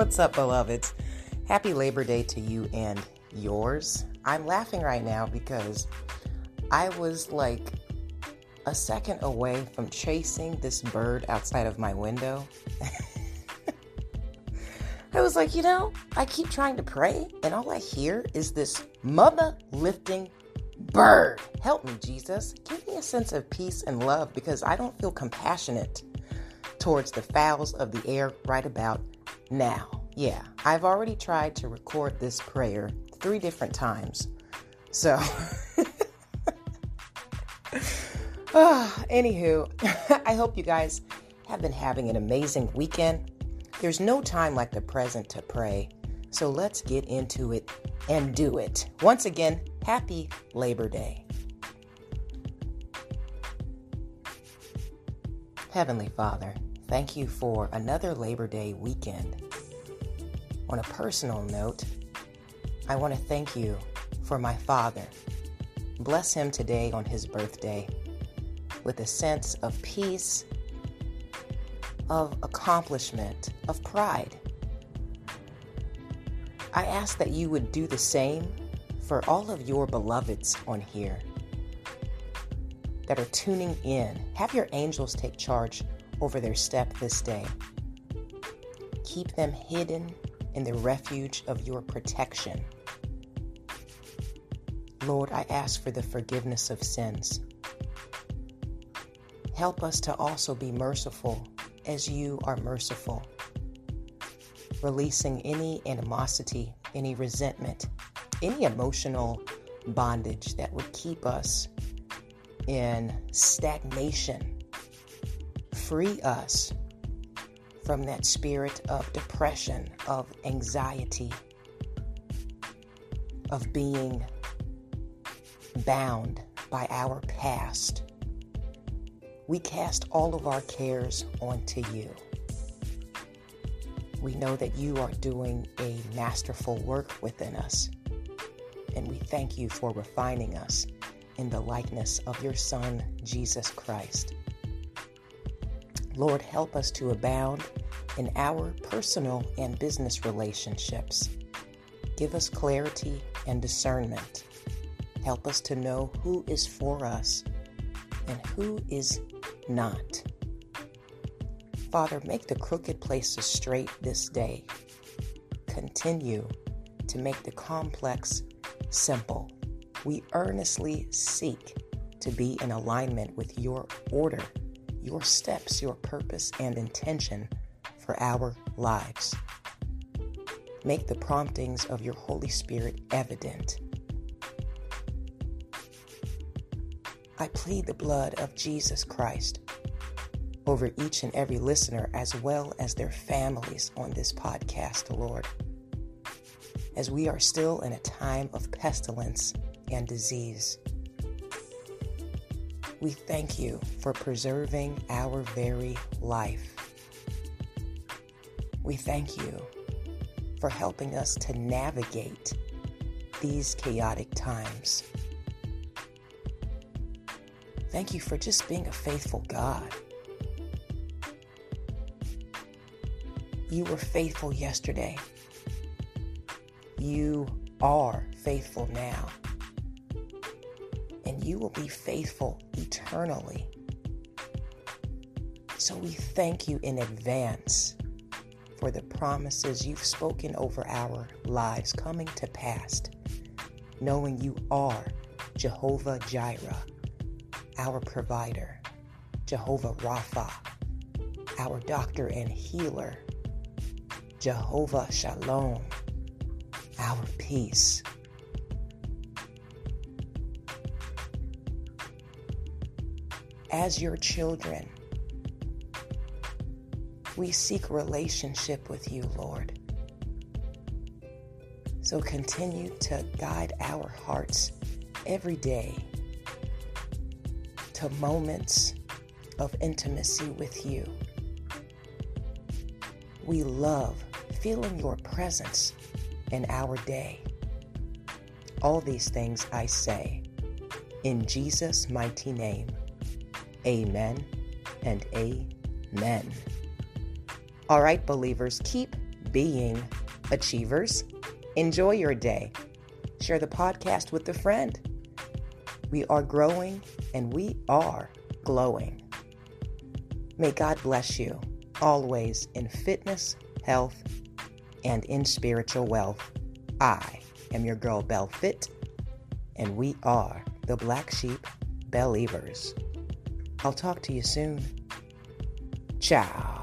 What's up, beloveds? Happy Labor Day to you and yours. I'm laughing right now because I was like a second away from chasing this bird outside of my window. I was like, you know, I keep trying to pray, and all I hear is this mother lifting bird. Help me, Jesus. Give me a sense of peace and love because I don't feel compassionate towards the fowls of the air right about now. Yeah, I've already tried to record this prayer three different times. So, oh, anywho, I hope you guys have been having an amazing weekend. There's no time like the present to pray. So let's get into it and do it. Once again, happy Labor Day. Heavenly Father, thank you for another Labor Day weekend. On a personal note, I want to thank you for my father. Bless him today on his birthday with a sense of peace, of accomplishment, of pride. I ask that you would do the same for all of your beloveds on here that are tuning in. Have your angels take charge over their step this day. Keep them hidden in the refuge of your protection. Lord, I ask for the forgiveness of sins. Help us to also be merciful as you are merciful, releasing any animosity, any resentment, any emotional bondage that would keep us in stagnation. Free us from that spirit of depression, of anxiety, of being bound by our past. We cast all of our cares onto you. We know that you are doing a masterful work within us, and we thank you for refining us in the likeness of your Son, Jesus Christ. Lord, help us to abound in our personal and business relationships. Give us clarity and discernment. Help us to know who is for us and who is not. Father, make the crooked places straight this day. Continue to make the complex simple. We earnestly seek to be in alignment with your order, your steps, your purpose, and intention for our lives. Make the promptings of your Holy Spirit evident. I plead the blood of Jesus Christ over each and every listener as well as their families on this podcast, Lord. As we are still in a time of pestilence and disease, we thank you for preserving our very life. We thank you for helping us to navigate these chaotic times. Thank you for just being a faithful God. You were faithful yesterday. You are faithful now. You will be faithful eternally. So we thank you in advance for the promises you've spoken over our lives coming to pass, knowing you are Jehovah Jireh, our provider, Jehovah Rapha, our doctor and healer, Jehovah Shalom, our peace. As your children, we seek relationship with you, Lord. So continue to guide our hearts every day to moments of intimacy with you. We love feeling your presence in our day. All these things I say in Jesus' mighty name. Amen and amen. All right, believers, keep being. Achievers, enjoy your day. Share the podcast with a friend. We are growing and we are glowing. May God bless you always in fitness, health, and in spiritual wealth. I am your girl, Belle Fit, and we are the Black Sheep Believers. I'll talk to you soon. Ciao.